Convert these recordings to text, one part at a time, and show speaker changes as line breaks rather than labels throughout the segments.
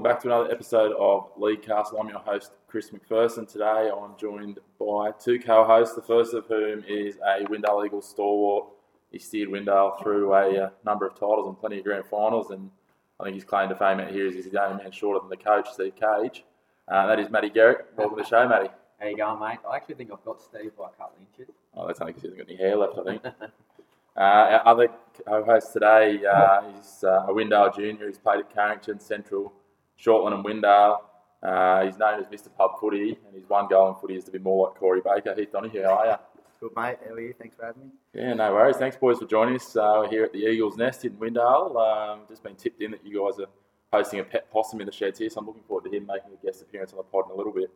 Welcome back to another episode of League Castle. I'm your host, Chris McPherson. Today I'm joined by two co hosts, the first of whom is a Windale Eagles stalwart. He steered Windale through a uh, number of titles and plenty of grand finals, and I think his claim to fame out here is he's the only man shorter than the coach, Steve Cage. Uh, that is Matty Garrett. Welcome to the show, Matty.
How you going, mate? I actually think I've got Steve by a couple of inches.
Oh, that's only because he hasn't got any hair left, I think. Uh, our other co-host today uh, is uh, a Windale junior. He's played at Carrington, Central, Shortland and Windale. Uh, he's known as Mr. Pub Footy, and his one goal in footy is to be more like Corey Baker. Heath Donahue, how are you?
Good mate, how are you? Thanks for having me.
Yeah, no worries. Thanks, boys, for joining us. Uh, we're here at the Eagles Nest in Windale. Um, just been tipped in that you guys are hosting a pet possum in the sheds here, so I'm looking forward to him making a guest appearance on the pod in a little bit.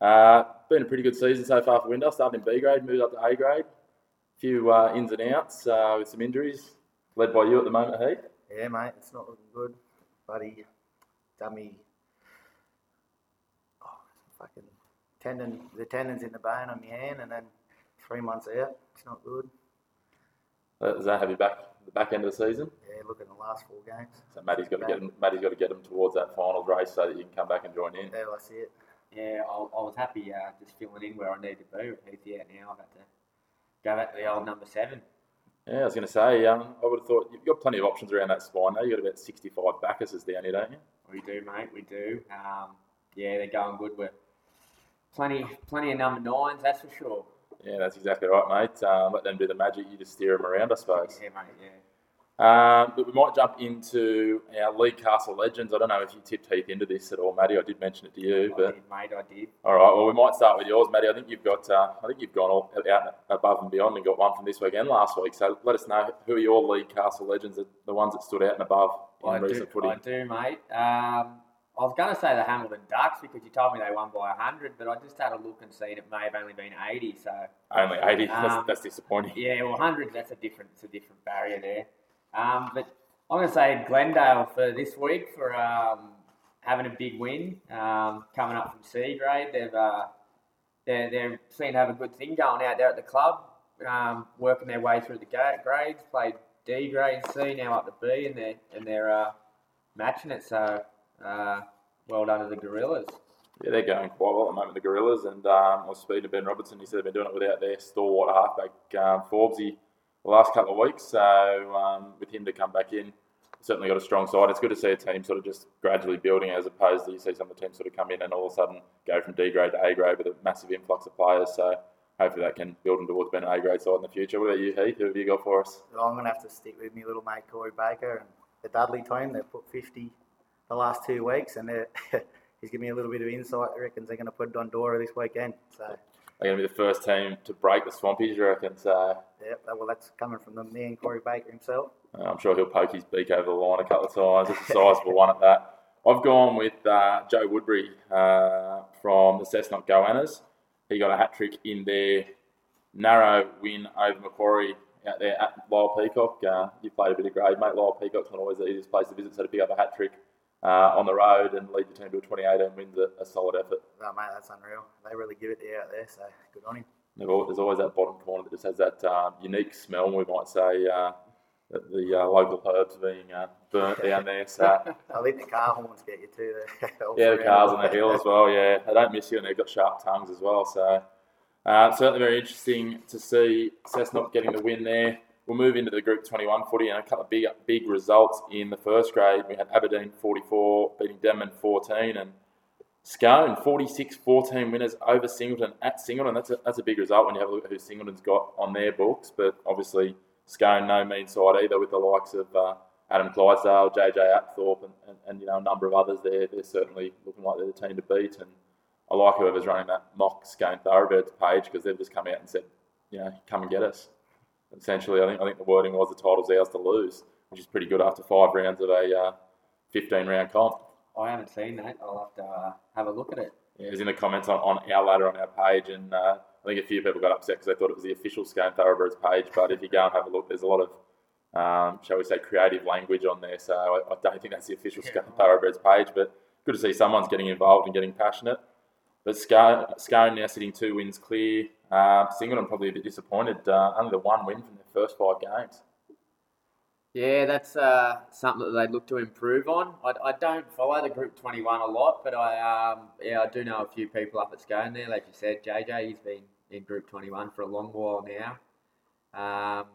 Uh, been a pretty good season so far for Windale. Started in B grade, moved up to A grade. A few uh, ins and outs uh, with some injuries, led by you at the moment, Heath.
Yeah, mate, it's not looking good. Buddy, dummy. Oh, fucking tendon. The tendon's in the bone on my hand, and then three months out. It's not good.
Uh, Does that have you back at the back end of the season?
Yeah, look at the last four games.
So Matty's got to get him, Matty's got to get him towards that finals race so that you can come back and join in.
Yeah, I see it.
Yeah, I, I was happy uh, just filling in where I need to be with Heath out now. I've had to go back to the old number seven.
Yeah, I was going to say, um, I would have thought you've got plenty of options around that spine. Now you've got about 65 backers down here, don't you?
We do, mate. We do. Um, yeah, they're going good. We're plenty, plenty of number nines. That's for sure.
Yeah, that's exactly right, mate. Um, let them do the magic. You just steer them around, I suppose.
Yeah, mate. Yeah.
Um, but we might jump into our League Castle legends. I don't know if you tipped Heath into this at all, Matty. I did mention it to you,
I
but
did, mate. I did.
all right. Well, we might start with yours, Matty. I think you've got. Uh, I think you've gone all out above and beyond and got one from this week and last week. So let us know who are your League Castle legends, the ones that stood out and above in
I do,
recent footy.
I do, mate. Um, I was going to say the Hamilton Ducks because you told me they won by 100, but I just had a look and seen it may have only been 80. So
Only 80.
Um,
that's, that's disappointing.
Yeah, well, hundreds, that's a different, it's a different barrier there. Um, but I'm going to say Glendale for this week for um, having a big win, um, coming up from C grade. They've, uh, they're, they're seen to have a good thing going out there at the club, um, working their way through the grades, played D grade, C, now up to B, and they're, and they're uh, matching it. So, uh, well done to the Gorillas.
Yeah, they're going quite well at the moment, the Gorillas. And um, I was speaking to Ben Robertson. He said they've been doing it without their stalwart halfback, um, Forbesy, the last couple of weeks. So um, with him to come back in, certainly got a strong side. It's good to see a team sort of just gradually building as opposed to you see some of the teams sort of come in and all of a sudden go from D grade to A grade with a massive influx of players. So hopefully that can build them towards being an A grade side in the future. What about you, Heath? Who have you got for us?
Well, I'm going to have to stick with me little mate Corey Baker and the Dudley team. They've put 50 the last two weeks, and they're- he's given me a little bit of insight. I reckon they're going to put Dondora this weekend. So,
They're going to be the first team to break the Swampies, you reckon? So
yeah, well, that's coming from the man Corey Baker himself.
Uh, I'm sure he'll poke his beak over the line a couple of times. It's a sizable one at that. I've gone with uh, Joe Woodbury uh, from the Cessnock Goannas. He got a hat trick in their narrow win over Macquarie out there at Lyall Peacock. Uh, you played a bit of grade, mate. Lyall Peacock's not always the easiest place to visit, so to pick up a hat trick uh, on the road and lead the team to a 28 and wins a, a solid effort.
Oh, mate, that's unreal. They really give it there out there, so good on him.
There's always that bottom corner that just has that uh, unique smell, we might say, uh, that the uh, local herbs being uh, burnt down there. So.
I think the car horns get you too. They're
Yeah, the cars on the hill as well. Yeah, they don't miss you, and they've got sharp tongues as well. So uh, certainly very interesting to see Cessnock getting the win there. We'll move into the Group 21 footy and a couple of big big results in the first grade. We had Aberdeen 44 beating Denman 14, and Scone 46-14 winners over Singleton at Singleton. That's a, that's a big result when you have a look at who Singleton's got on their books. But obviously Scone no mean side either with the likes of uh, Adam Clydesdale, JJ Apthorpe, and, and, and you know a number of others there. They're certainly looking like they're the team to beat. And I like whoever's running that mock Scone Thoroughbreds page because they've just come out and said, you know, come and get us. Essentially, I think I think the wording was the title's ours to lose, which is pretty good after five rounds of a uh, 15 round comp.
I haven't seen that. I'll have to uh, have a look at it.
Yeah, it was in the comments on, on our ladder on our page, and uh, I think a few people got upset because they thought it was the official Scone Thoroughbreds page. But if you go and have a look, there's a lot of, um, shall we say, creative language on there. So I, I don't think that's the official Scone Thoroughbreds page, but good to see someone's getting involved and getting passionate. But Scone, Scone now sitting two wins clear. Uh, Singleton probably a bit disappointed. Uh, only the one win from their first five games.
Yeah, that's uh, something that they'd look to improve on. I, I don't follow the Group 21 a lot, but I um, yeah I do know a few people up at Scone there. Like you said, JJ, he's been in Group 21 for a long while now. Um,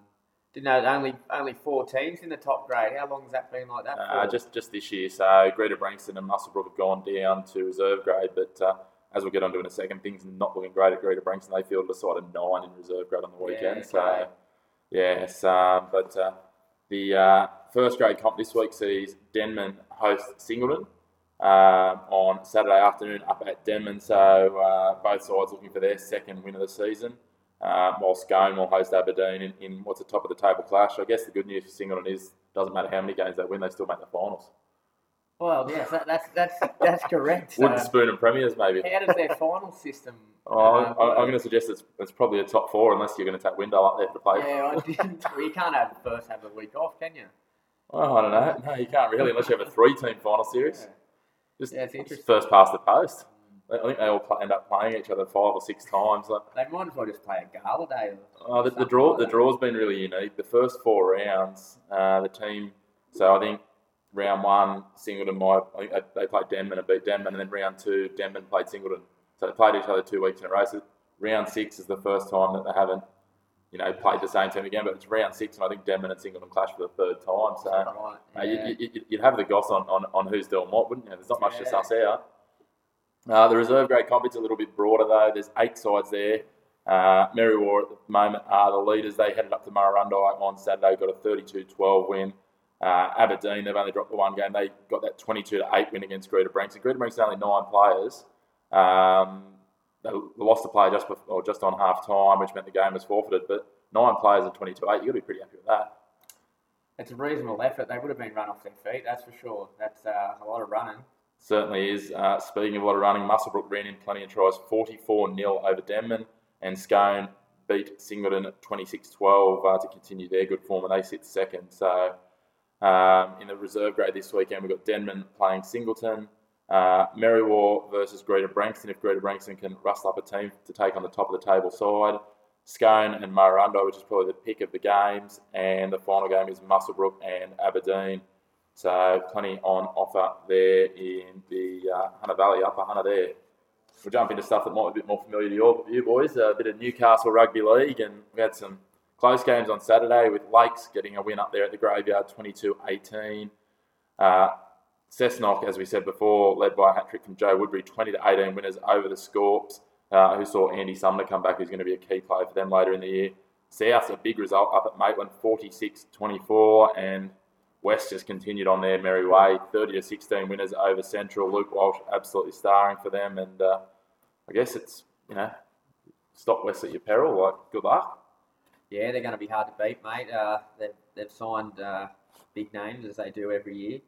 didn't know only only four teams in the top grade. How long has that been like that for?
Uh, just just this year. So Greta Branxton and Muswellbrook have gone down to reserve grade, but uh, as we'll get onto in a second, things are not looking great at Greta Branxton. They fielded a side of nine in reserve grade on the
Yeah,
weekend. so yes, um, but uh, the uh, first grade comp this week sees Denman host Singleton um, on Saturday afternoon up at Denman. So uh, both sides looking for their second win of the season. Uh, while Scone will host Aberdeen in, in what's a top of the table clash. I guess the good news for Singleton is doesn't matter how many games they win, they still make the finals.
Well, yes, that, that's that's that's correct.
Wooden
Uh,
spoon and premiers maybe.
how does their final system?
Oh,
uh,
I, I'm going to suggest it's, it's probably a top four unless you're going to take Window up there to play.
Yeah, I didn't. Well, you can't have the first have the week off, can you?
Oh, I don't know. No, you can't really unless you have a three-team final series. Just,
Yeah, it's interesting.
first past the post. I think they all end up playing each other five or six times. Like,
They might as well just play a gala day. Or
oh, the, the draw,
like
the draw's been really unique. The first four rounds, uh, the team. So I think round one, Singleton might. I think they, played Denman and beat Denman, and then round two, Denman played Singleton. So they played each other two weeks in a row. So round six is the first time that they haven't, you know, played the same team again. But it's round six, and I think Denman and Singleton clash for the third time. So.
Right,
Uh,
yeah.
you, you, you'd have the goss on, on, on who's doing what, wouldn't you? There's not much to
Yeah.
suss out. Uh, the reserve grade compet's a little bit broader though. There's eight sides there. Uh, Merriwa at the moment are the leaders. They headed up to Murrurundi on Saturday, got a 32-12 win. Uh, Aberdeen, they've only dropped the one game. They got that 22 to 8 win against Greta Branxton. Greta Branxton only nine players. Um, they lost the player just before, or just on half time, which meant the game was forfeited. But nine players at 22 8, you've got to be pretty happy with that.
It's a reasonable effort. They would have been run off their feet, that's for sure. That's uh, a lot of running.
Certainly is. Uh, speaking of a lot of running, Muswellbrook ran in plenty of tries, 44 0 over Denman, and Scone beat Singleton at 26 12 uh, to continue their good form, and they sit second. So, um, in the reserve grade this weekend, we've got Denman playing Singleton, uh, versus Greta Branxton. If Greta Branxton can rustle up a team to take on the top of the table side, Scone and Murrurundi, which is probably the pick of the games, and the final game is Muswellbrook and Aberdeen. So plenty on offer there in the uh, Hunter Valley, Upper Hunter there. We'll jump into stuff that might be a bit more familiar to you, you boys. a bit of Newcastle Rugby League, and we had some close games on Saturday with Lakes getting a win up there at the Graveyard 22-18. Uh, Cessnock, as we said before, led by a hat trick from Joe Woodbury, 20 to 18 winners over the Scorps, uh, who saw Andy Sumner come back, who's going to be a key player for them later in the year. South, a big result up at Maitland, 46 24, and West just continued on their merry way, 30 to 16 winners over Central. Luke Walsh absolutely starring for them, and uh, I guess it's, you know, stop West at your peril. Like, good luck.
Yeah, they're going to be hard to beat, mate. Uh, they've, they've signed uh, big names as they do every year.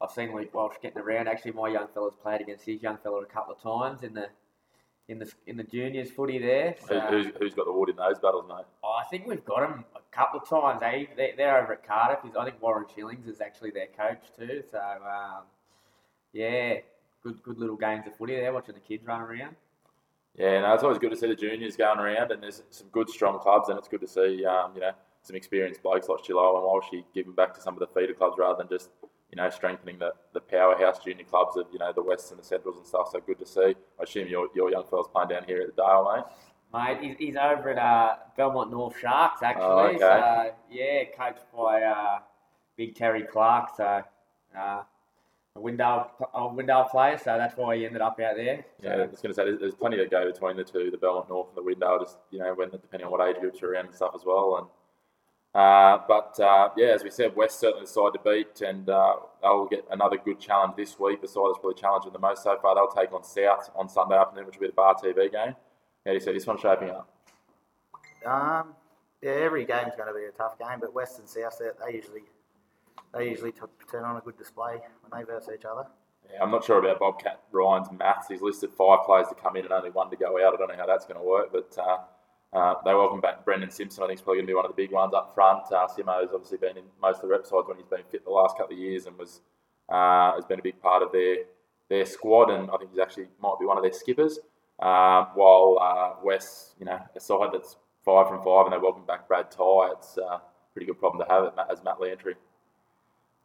I've seen Luke Walsh getting around. Actually, my young fella's played against his young fella a couple of times in the in the in the juniors footy there. So,
Who, who's, who's got the wood in those battles, mate?
I think we've got him a couple of times. Eh? They, they're over at Cardiff. I think Warren Shillings is actually their coach too. So um, yeah, good good little games of footy there. Watching the kids run around.
Yeah, no, it's always good to see the juniors going around, and there's some good, strong clubs, and it's good to see, um, you know, some experienced blokes like Chilo and Walshy giving back to some of the feeder clubs rather than just, you know, strengthening the, the powerhouse junior clubs of, you know, the Wests and the Centrals and stuff. So good to see. I assume your, your young fella's playing down here at the Dale, mate.
Mate, he's, he's over at uh, Belmont North Sharks actually.
Oh, okay.
So yeah, coached by uh, Big Terry Clark. So uh, Windale, a Windale player. So that's why he ended up out there.
Yeah, I was going to say there's, there's plenty to go between the two, the Belmont North and the Window, just you know, when depending on what age groups you're around and stuff as well. And uh, but uh, yeah, as we said, West certainly the side to beat, and uh, they'll get another good challenge this week. The side that's probably challenging the most so far, they'll take on South on Sunday afternoon, which will be the Bar TV game. How do you see this one shaping up?
Um, yeah, every game's going to be a tough game, but West and South, they, they usually they usually t- turn on a good display when they verse each other.
Yeah, I'm not sure about Bobcat Ryan's maths. He's listed five players to come in and only one to go out. I don't know how that's going to work, but uh, uh, they welcome back Brendan Simpson. I think he's probably going to be one of the big ones up front. Uh, Simo's obviously been in most of the rep sides when he's been fit the last couple of years and was uh, has been a big part of their their squad. And I think he's actually might be one of their skippers. Uh, while uh, West, you know, a side that's five from five, and they welcome back Brad Ty. It's a pretty good problem to have as Matt Lantry.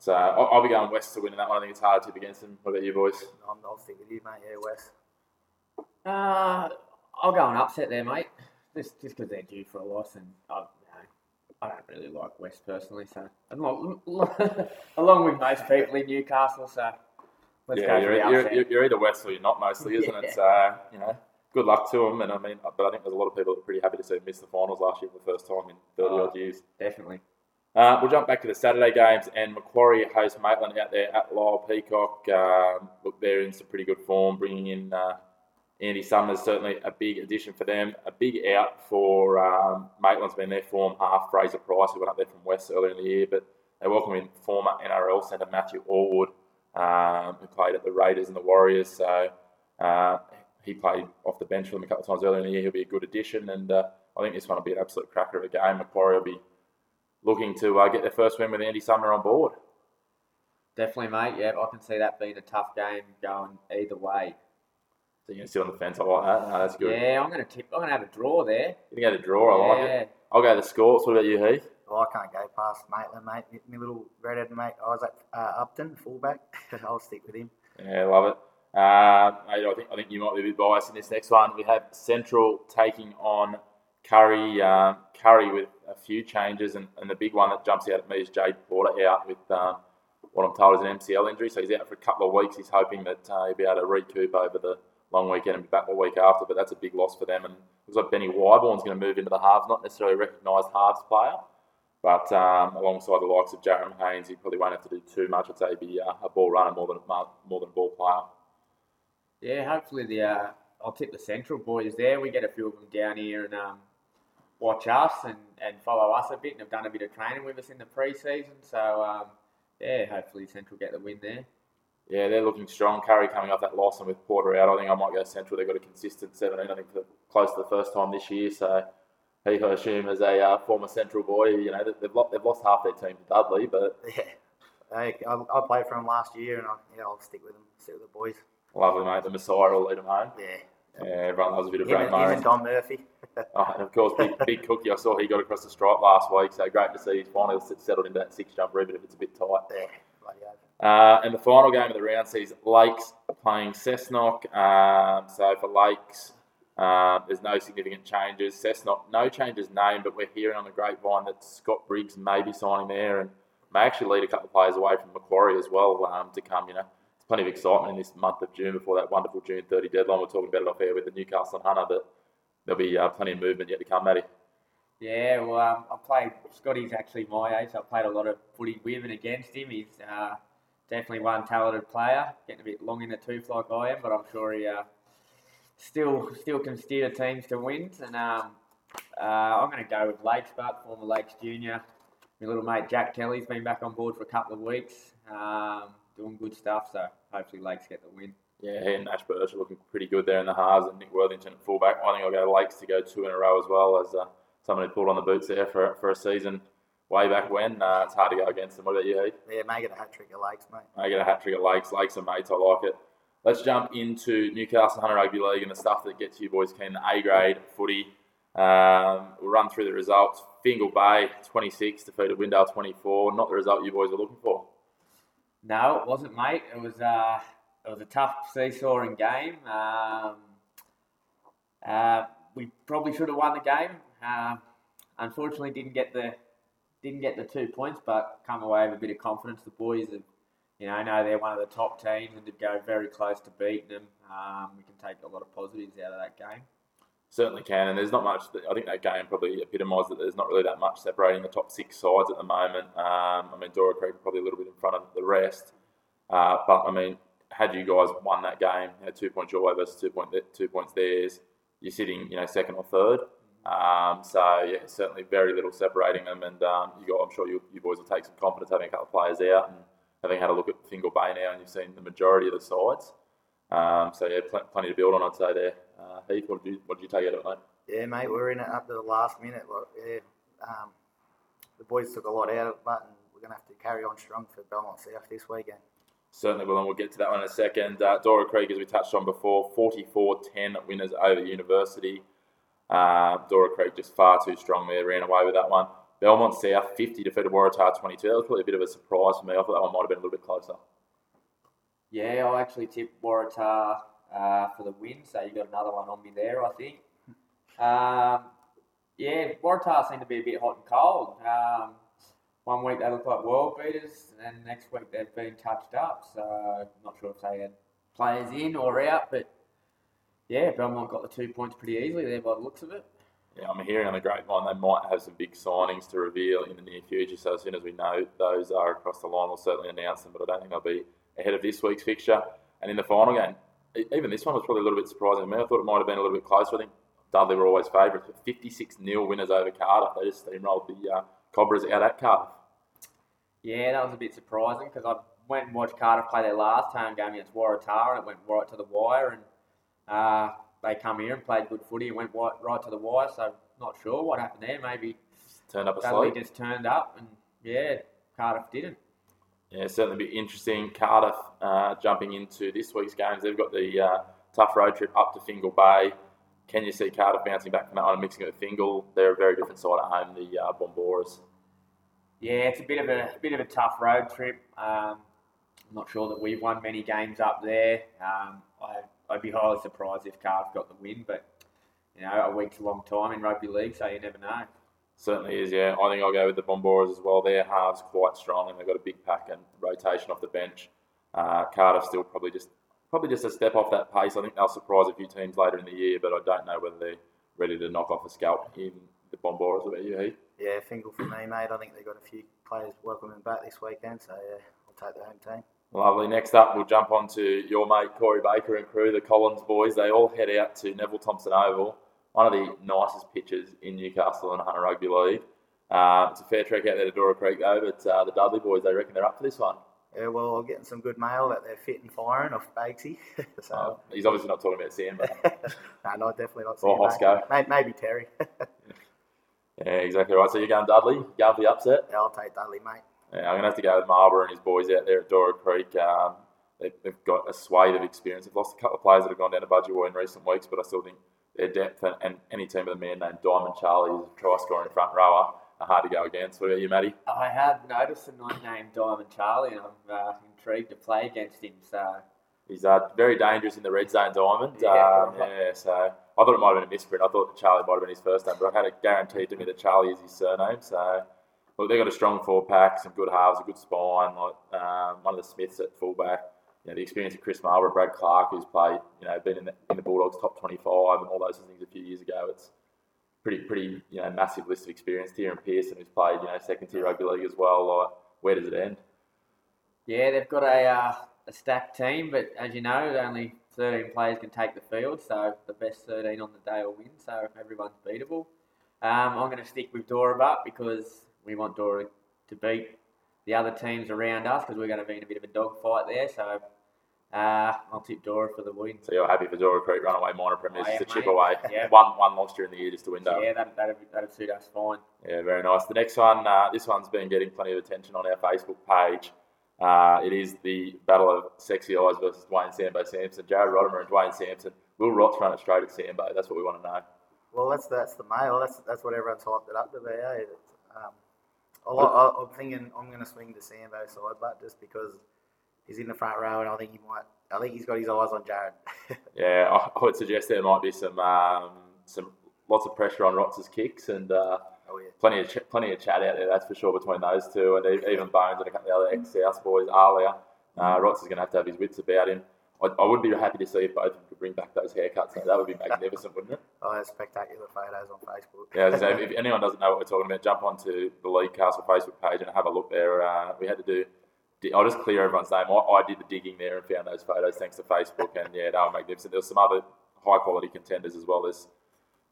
So I'll, I'll, be going West to win that one. I think it's hard to tip against them. What about you boys?
I'm, I'll stick with you, mate. Yeah, West.
Uh, I'll go and upset there, mate just just because they're due for a loss, and I, you know, I don't really like West personally. So along, along with most people in Newcastle, so
let's yeah, you're, you're, you're, either West or you're not mostly, isn't yeah. it? So you know, good luck to them. And I mean, but I think there's a lot of people that are pretty happy to see them miss the finals last year for the first time in 30 oh, odd years.
Definitely.
Uh, we'll jump back to the Saturday games, and Macquarie host Maitland out there at Lyall Peacock. Um, look, they're in some pretty good form, bringing in uh, Andy Summers certainly a big addition for them. A big out for um, Maitland's been their form half. Fraser Price, who went up there from West earlier in the year, but they welcome in former NRL centre Matthew Allwood, um, who played at the Raiders and the Warriors. So uh, he played off the bench for them a couple of times earlier in the year. He'll be a good addition, and uh, I think this one will be an absolute cracker of a game. Macquarie will be looking to uh, get their first win with Andy Sumner on board.
Definitely, mate. Yeah, I can see that being a tough game going either way.
So you're going to sit on the fence. I like that. No, that's good.
Yeah, I'm going to tip. I'm going to have a draw there.
You're going to draw. I like it. I'll go the Scorps. What about you, Heath?
Well, I can't go past Maitland, mate. My little redhead mate, I was at uh, Upton, fullback. I'll stick with him.
Yeah, love it. Uh, I think I think you might be a bit biased in this next one. We have Central taking on Kurri. Uh, Kurri with a few changes, and, and the big one that jumps out at me is Jade Porter out with um, what I'm told is an MCL injury. So he's out for a couple of weeks. He's hoping that uh, he'll be able to recoup over the long weekend and be back the week after, but that's a big loss for them. And it looks like Benny Wyborn's going to move into the halves, not necessarily a recognised halves player, but um, alongside the likes of Jarom Haynes, he probably won't have to do too much. I'd say he'd be uh, a ball runner more than more than a ball player.
Yeah, hopefully the uh, I'll tip the Central boys there. We get a few of them down here and um, watch us and, and follow us a bit, and have done a bit of training with us in the pre-season. So um, yeah, hopefully Central get the win there.
Yeah, they're looking strong. Kurri coming off that loss, and with Porter out, I think I might go Central. They've got a consistent 17, I think, for close to the first time this year. So he, I assume, as a uh, former Central boy, you know, they've lost, they've lost half their team to Dudley, but
yeah, I, I played for him last year, and I, yeah, I'll stick with them, stick with the boys.
Lovely, mate. The Messiah will lead them home.
Yeah.
Yeah, everyone loves a bit of
Brad
Murray.
and Don Murphy.
oh, and of course, big, big cookie. I saw he got across the stripe last week, so great to see he's finally settled into that six jumper, even if it's a bit tight.
Yeah.
Uh, and the final game of the round sees Lakes playing Cessnock. Um, so for Lakes, uh, there's no significant changes. Cessnock, no changes named, but we're hearing on the grapevine that Scott Briggs may be signing there and may actually lead a couple of players away from Macquarie as well um, to come. You know, plenty of excitement in this month of June before that wonderful June 30 deadline. We're talking about it off air with the Newcastle and Hunter, but there'll be uh, plenty of movement yet to come, Matty.
Yeah, well, um, I played. Scotty's actually my age. So I played a lot of footy with and against him. He's uh, definitely one talented player. Getting a bit long in the tooth like I am, but I'm sure he uh, still still can steer teams to wins. And um, uh, I'm going to go with Lakes, but former Lakes junior. My little mate Jack Kelly's been back on board for a couple of weeks, um, doing good stuff. So hopefully Lakes get the win.
Yeah, he and Nash Birch are looking pretty good there in the halves, and Nick Worthington at fullback. I think I'll go Lakes to go two in a row as well as uh, someone who pulled on the boots there for for a season way back when. Uh, it's hard to go against them. What about you, Heath?
Yeah, make it a hat trick at Lakes, mate.
Make it a hat trick at Lakes. Lakes are mates. I like it. Let's jump into Newcastle Hunter Rugby League and the stuff that gets you boys keen. The A grade footy. Um, we'll run through the results. Fingal Bay 26 defeated Windale 24. Not the result you boys are looking for.
No, it wasn't, mate. It was uh, it was a tough seesawing game. Um, uh, we probably should have won the game. Uh, unfortunately, didn't get the didn't get the two points, but come away with a bit of confidence. The boys have, you know, I know they're one of the top teams and to go very close to beating them, um, we can take a lot of positives out of that game.
Certainly can, and there's not much. I think that game probably epitomised that there's not really that much separating the top six sides at the moment. Um, I mean, Dora Creek probably a little bit in front of the rest, uh, but I mean, had you guys won that game, you know, two points your way versus two point two points theirs, you're sitting, you know, second or third. Um, so yeah, certainly very little separating them, and um, you got, I'm sure you, you boys will take some confidence having a couple of players out and having had a look at Fingal Bay now, and you've seen the majority of the sides. Um, so yeah, pl- plenty to build on, I'd say there. Uh, Heath, what did you what did you take out of it, mate?
Yeah, mate, we were in it up to the last minute. Like, yeah, um, the boys took a lot out of it, but we're going to have to carry on strong for Belmont South this weekend.
Certainly will, and we'll get to that one in a second. Uh, Dora Creek, as we touched on before, 44-10 winners over University. Uh, Dora Creek just far too strong there, ran away with that one. Belmont South, 50 defeated Waratah 22. That was probably a bit of a surprise for me. I thought that one might have been a little bit closer.
Yeah, I actually tipped Waratah uh, for the win, so you got another one on me there, I think. Um, yeah, Waratah seem to be a bit hot and cold. Um, one week they look like world beaters, and next week they've been touched up. So I'm not sure if they had players in or out, but yeah, Belmont got the two points pretty easily there by the looks of it.
Yeah, I'm hearing on the grapevine they might have some big signings to reveal in the near future. So as soon as we know those are across the line, we'll certainly announce them. But I don't think they'll be ahead of this week's fixture. And in the final game, even this one was probably a little bit surprising to me. I thought it might have been a little bit closer. I think Dudley were always favourites, but 56 0 winners over Cardiff. They just steamrolled the uh, Cobras out at Cardiff.
Yeah, that was a bit surprising because I went and watched Cardiff play their last home game against Waratah and it went right to the wire. And uh, they come here and played good footy and went right, right to the wire. So not sure what happened there. Maybe
Turned up a
Dudley just turned up and yeah, Cardiff didn't.
Yeah, certainly be interesting. Cardiff uh, jumping into this week's games. They've got the uh, tough road trip up to Fingal Bay. Can you see Cardiff bouncing back from that one and mixing it with Fingal? They're a very different side at home, the uh, Bomboras.
Yeah, it's a bit of a bit of a tough road trip. Um, I'm not sure that we've won many games up there. Um, I, I'd be highly surprised if Cardiff got the win, but you know, a week's a long time in rugby league, so you never know.
Certainly is, yeah. I think I'll go with the Bomboras as well. Their halves quite strong and they've got a big pack and rotation off the bench. Uh, Cardiff still probably just probably just a step off that pace. I think they'll surprise a few teams later in the year, but I don't know whether they're ready to knock off a scalp in the Bomboras. What about you, Heath?
Yeah, Fingal for me, mate. I think they've got a few players welcoming back this weekend, so yeah, I'll take the home team.
Lovely. Next up, we'll jump on to your mate Corey Baker and crew, the Collins boys. They all head out to Neville Thompson Oval, one of the nicest pitches in Newcastle and Hunter Rugby League. Uh, it's a fair trek out there to Dora Creek though, but uh, the Dudley boys, they reckon they're up for this one.
Yeah, well, I'm getting some good mail that they're fit and firing off Bakesy. so,
Uh, he's obviously not talking about Sam, but
no, no, definitely not.
Or
seeing
Hosco.
Maybe, maybe Terry.
yeah, exactly right. So you're going Dudley, going for the upset.
yeah, I'll take Dudley, mate.
Yeah, I'm going to have to go with Marlborough and his boys out there at Dora Creek. Um, they, they've got a swathe of experience. They've lost a couple of players that have gone down to Budgewoi in recent weeks, but I still think their depth and, and any team with a man named Diamond Charlie, who's a try scoring front rower, are hard to go against. What about you, Matty?
I have noticed a night named Diamond Charlie, and I'm uh, intrigued to play against him. So
He's uh, very dangerous in the red zone, Diamond.
Yeah.
Um, yeah, so I thought it might have been a misprint. I thought Charlie might have been his first name, but I've had it guaranteed to me that Charlie is his surname. So, look, they've got a strong four pack, some good halves, a good spine. Like um, one of the Smiths at fullback. You know, the experience of Chris Marlborough, Brad Clark, who's played, you know, been in the, in the Bulldogs top 25 and all those things a few years ago. It's pretty, pretty, you know, massive list of experience. Here and Pearson, who's played, you know, second tier rugby league as well. Like, where does it end?
yeah, they've got a uh, a stacked team, but as you know, only 13 players can take the field, so the best 13 on the day will win. So everyone's beatable. Um, I'm going to stick with Dora Butt because we want Dora to beat the other teams around us because we're going to be in a bit of a dogfight there. So uh, I'll tip Dora for the win.
So you're happy for Dora Creek runaway minor premiers
I
just
am,
to chip away.
Yeah.
One one loss during the year just to window.
Yeah, that, that'd, that'd suit us fine.
Yeah, very nice. The next one, uh, this one's been getting plenty of attention on our Facebook page. Uh, it is the battle of sexy eyes versus Dwayne Sambo Sampson. Jared Rodimer and Dwayne Sampson. Will Rots run it straight at Sambo? That's what we want to know.
Well, that's that's the mail. That's that's what everyone's hyped it up to be. Eh? Um, I like, I, I'm thinking I'm going to swing to Sambo side, but just because he's in the front row, and I think he might. I think he's got his eyes on Jared.
Yeah, I, I would suggest there might be some um, some lots of pressure on Rots' kicks and uh,
oh yeah.
plenty of ch- plenty of chat out there. That's for sure between those two, and even Bones and a couple of the other ex-South boys earlier. Uh, Rots is going to have to have his wits about him. I, I would be happy to see if both of them could bring back those haircuts. That would be magnificent, wouldn't it?
Oh, there's spectacular photos on Facebook.
Yeah, say, if anyone doesn't know what we're talking about, jump onto the League Castle Facebook page and have a look there. Uh, we had to do. I'll just clear everyone's name. I, I did the digging there and found those photos thanks to Facebook, and yeah, they were magnificent. There was some other high quality contenders as well. There's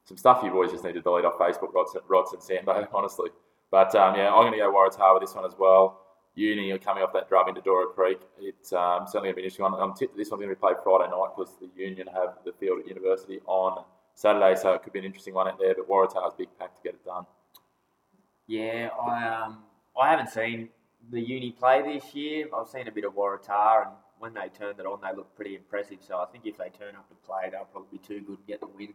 some stuff you boys just need to delete off Facebook, Rods, Rods and Sambo, honestly. But um, yeah, I'm going to go Waratah with this one as well. Uni are coming off that drub into Dora Creek. It's um, certainly going to be an interesting one. I'm tipped that this one's going to be played Friday night because the Union have the field at University on Saturday, so it could be an interesting one out there. But Waratah's big pack to get it done.
Yeah, I um, I haven't seen the uni play this year. I've seen a bit of Waratah, and when they turned it on, they looked pretty impressive. So I think if they turn up to play, they'll probably be too good to get the win.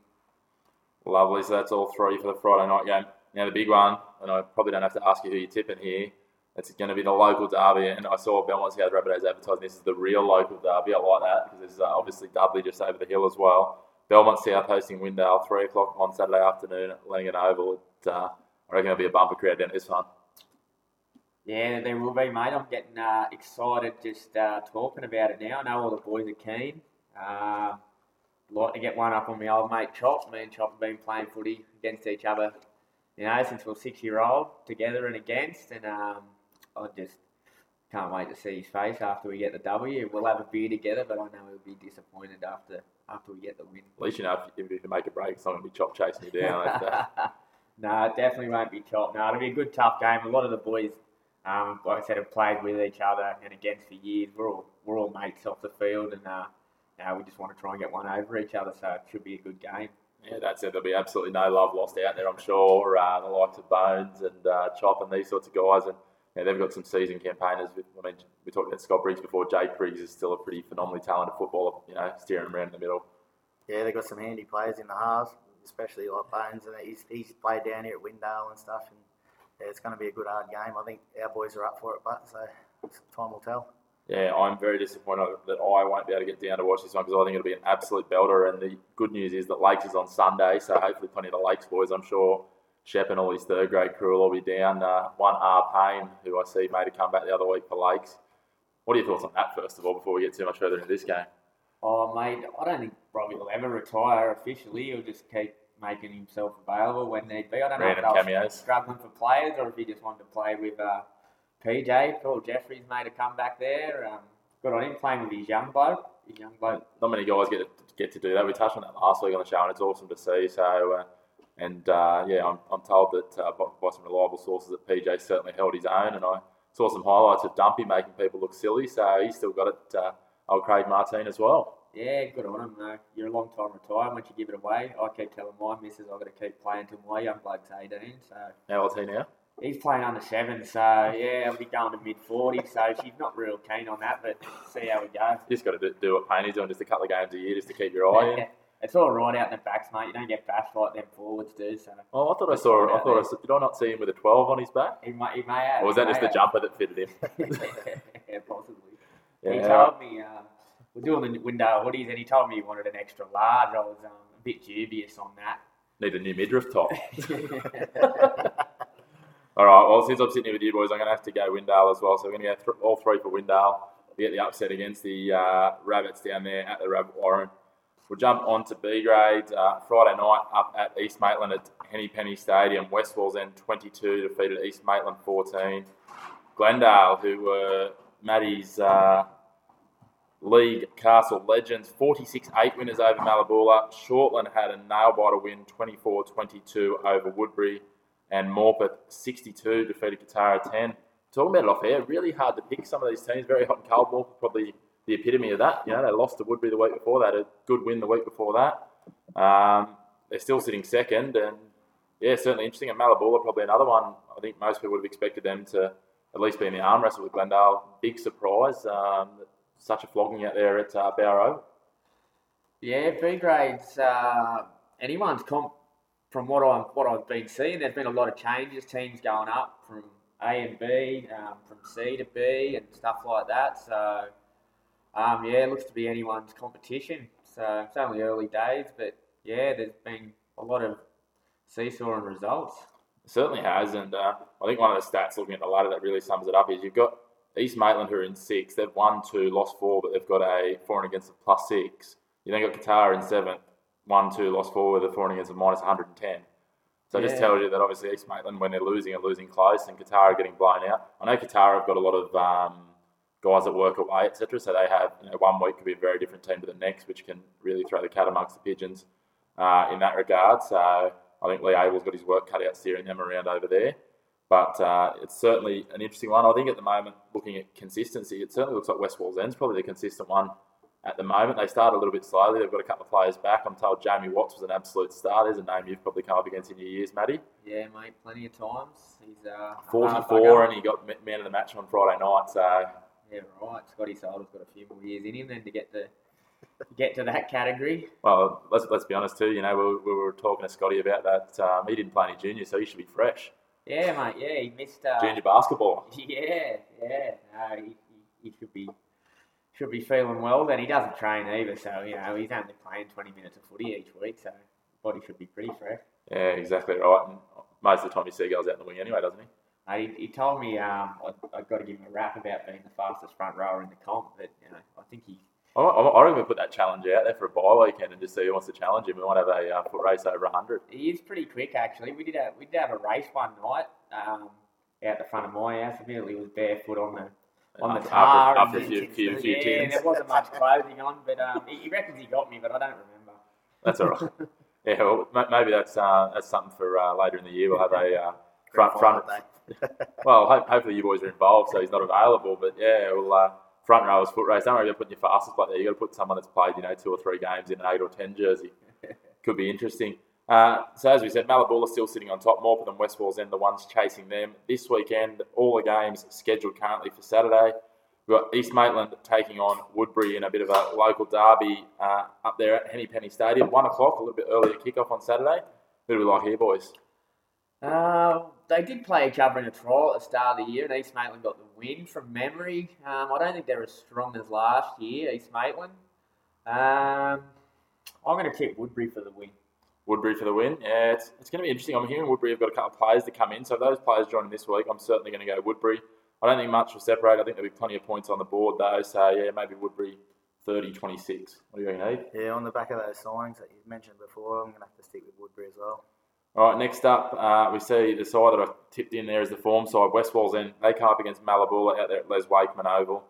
Lovely. So that's all three for the Friday night game. Now the big one, and I probably don't have to ask you who you're tipping here. It's going to be the local derby, and I saw Belmont South Rabbitohs advertising this is the real local derby. I like that because there's uh, obviously Dudley just over the hill as well. Belmont South hosting Windale, three o'clock on Saturday afternoon at Lenaghan Oval. It, uh, I reckon it'll be a bumper crowd down this one.
Yeah, there will be, mate. I'm getting uh, excited just uh, talking about it now. I know all the boys are keen. Uh, like to get one up on my old mate Chop. Me and Chop have been playing footy against each other, you know, since we were six year old, together and against. And um, I just can't wait to see his face after we get the W. We'll have a beer together, but I know he'll be disappointed after after we get the win.
At least you know if, if you can make a break, it's not going to be Chop chasing you down.
no, it definitely won't be Chop. No, it'll be a good, tough game. A lot of the boys, um, like I said, have played with each other and against for years. We're all we're all mates off the field, and uh, now we just want to try and get one over each other. So it should be a good game.
Yeah, that's it. There'll be absolutely no love lost out there, I'm sure. Uh, the likes of Bones and uh, Chop and these sorts of guys, and yeah, they've got some seasoned campaigners. I mean, we talked about Scott Briggs before. Jake Briggs is still a pretty phenomenally talented footballer. You know, steering around in the middle.
Yeah, they've got some handy players in the halves, especially like Bones, and he's, he's played down here at Windale and stuff. And yeah, it's going to be a good hard game. I think our boys are up for it, but so time will tell.
Yeah, I'm very disappointed that I won't be able to get down to watch this one because I think it'll be an absolute belter. And the good news is that Lakes is on Sunday, so hopefully plenty of the Lakes boys, I'm sure, Shep and all his third grade crew will all be down. Uh, one R Payne, who I see made a comeback the other week for Lakes. What are your thoughts on that, first of all, before we get too much further into this game?
Oh, mate, I don't think Robbie will ever retire officially. He'll just keep making himself available when need be. I don't
Random
know if they're struggling for players or if he just wanted to play with uh, PJ. Paul Jeffries made a comeback there. Um, good on him playing with his young bloke. His young bloke.
Not many guys get to, get to do that. We touched on that last week on the show, and it's awesome to see. So, uh, and uh, yeah, I'm, I'm told that uh, by, some reliable sources that PJ certainly held his own, and I saw some highlights of Dumpy making people look silly. So he's still got it. Uh, old Craig Martin as well.
Yeah, good on him. though. you're a long time retired once you give it away. I keep telling my missus I've got to keep playing till my young bloke's 18. So
How old's he now?
he's playing under seven. So yeah, I'll be going to mid 40s. So she's not real keen on that, but see how we go.
You just got to do, do what Payne's doing, just a couple of games a year, just to keep your eye in.
It's all right out in the backs, mate. You don't get bashed like them forwards do. So
Oh, I thought I saw. I thought I saw, did I not see him with a twelve on his back?
he may, he may have.
Or was that just the jumper that fitted him?
yeah, possibly. He told me um, we're doing the window hoodies, and he told me he wanted an extra large. I was um, a bit dubious on that.
Need a new midriff top. All right. Well, since I'm sitting here with you boys, I'm going to have to go Windale as well. So we're going to go th- all three for Windale. We get the upset against the uh, Rabbits down there at the Rabbit Warren. We'll jump on to B grade uh, Friday night up at East Maitland at Henny Penny Stadium. West End 22 defeated East Maitland 14. Glendale, who were Maddie's uh, league castle legends, 46 8 winners over Mallabula. Shortland had a nail biter win 24 22 over Woodberry. And Morpeth 62 defeated Katara 10. Talking about it off air, really hard to pick some of these teams. Very hot and cold. Morpeth probably the epitome of that. You know, they lost to Woodberry the week before. Had a good win the week before that. Um, they're still sitting second, and yeah, certainly interesting. And Mallabula probably another one. I think most people would have expected them to at least be in the arm wrestle with Glendale. Big surprise. Um, such a flogging out there at uh, Barrow.
Yeah, B grades. Uh, anyone's comp. From what I'm what I've been seeing, there's been a lot of changes. Teams going up from A and B, um, from C to B, and stuff like that. So, um, yeah, it looks to be anyone's competition. So it's only early days, but yeah, there's been a lot of seesaw and results.
It certainly has, and uh, I think one of the stats looking at the ladder that really sums it up is you've got East Maitland who are in six. They've won two, lost four, but they've got a four and against of plus six. You then got Qatar in seventh, won two, lost four with a four and against of minus 110. So it just tells you that obviously East Maitland, when they're losing, are losing close, and Qatar are getting blown out. I know Qatar have got a lot of um, guys that work away, etc. So they have you know, one week could be a very different team to the next, which can really throw the cat amongst the pigeons uh, in that regard. So I think Lee Abel's got his work cut out steering them around over there. But uh, it's certainly an interesting one. I think at the moment, looking at consistency, it certainly looks like West Wallsend's probably the consistent one at the moment. They start a little bit slowly. They've got a couple of players back. I'm told Jamie Watts was an absolute star. There's a name you've probably come up against in your years, Matty.
Yeah, mate, plenty of times. He's uh,
44 and he got ma- man of the match on Friday night. So
Yeah, right. Scotty Solder's got a few more years in him then to get to to get to that category.
Well, let's let's be honest too. You know, we, we were talking to Scotty about that. Um, he didn't play any junior, so he should be fresh.
Yeah, mate. Yeah, he missed. Uh,
Junior basketball.
Yeah, yeah. No, he, he, he should be should be feeling well. Then he doesn't train either, so you know he's only playing twenty minutes of footy each week, so body should be pretty fresh.
Yeah, exactly right. And most of the time you see guys out in the wing anyway, doesn't he?
He, he told me um, I, I've got to give him a rap about being the fastest front rower in the comp, but you know I think he.
I, I, reckon we put that challenge out there for a bye weekend and just see who wants to challenge him. We might have a uh, foot race over 100.
He is pretty quick, actually. We did a we did have a race one night um, out the front of my house. Admittedly, he was barefoot on the on the
After-
tar.
after, a few, few, few
yeah,
tins.
there wasn't much clothing on, but um, he, he reckons he got me, but I don't remember.
That's all right. yeah, well, maybe that's uh, that's something for uh, later in the year. We'll have a uh, front front. Well, ho- hopefully you boys are involved, so he's not available. But yeah, we'll uh, front rowers foot race. Don't worry about putting your fastest player there. You got to put someone that's played, you know, two or three games in an eight or ten jersey. Could be interesting. Uh, so as we said, Mallabula still sitting on top. Morpeth and West Wallsend the ones chasing them this weekend. All the games scheduled currently for Saturday. We've got East Maitland taking on Woodberry in a bit of a local derby uh, up there at Henny Penny Stadium. One o'clock, a little bit earlier kickoff on Saturday. Who do we like here, boys?
Uh, they did play each other in a trial at the start of the year, and East Maitland got the win from memory. Um, I don't think they're as strong as last year, East Maitland. Um, I'm going to tip Woodberry for the win.
Woodberry for the win. Yeah, it's, it's going to be interesting. I'm hearing Woodberry have got a couple of players to come in. So if those players joining this week, I'm certainly going to go Woodberry. I don't think much will separate. I think there'll be plenty of points on the board, though. So yeah, maybe Woodberry 30 26. What do you reckon, Heath?
Yeah, on the back of those signings that you mentioned before, I'm going to have to stick with Woodberry as well.
All right, next up, uh, we see the side that I tipped in there is the form side. West Wallsend. They come up against Mallabula out there at Les Wakeman Oval.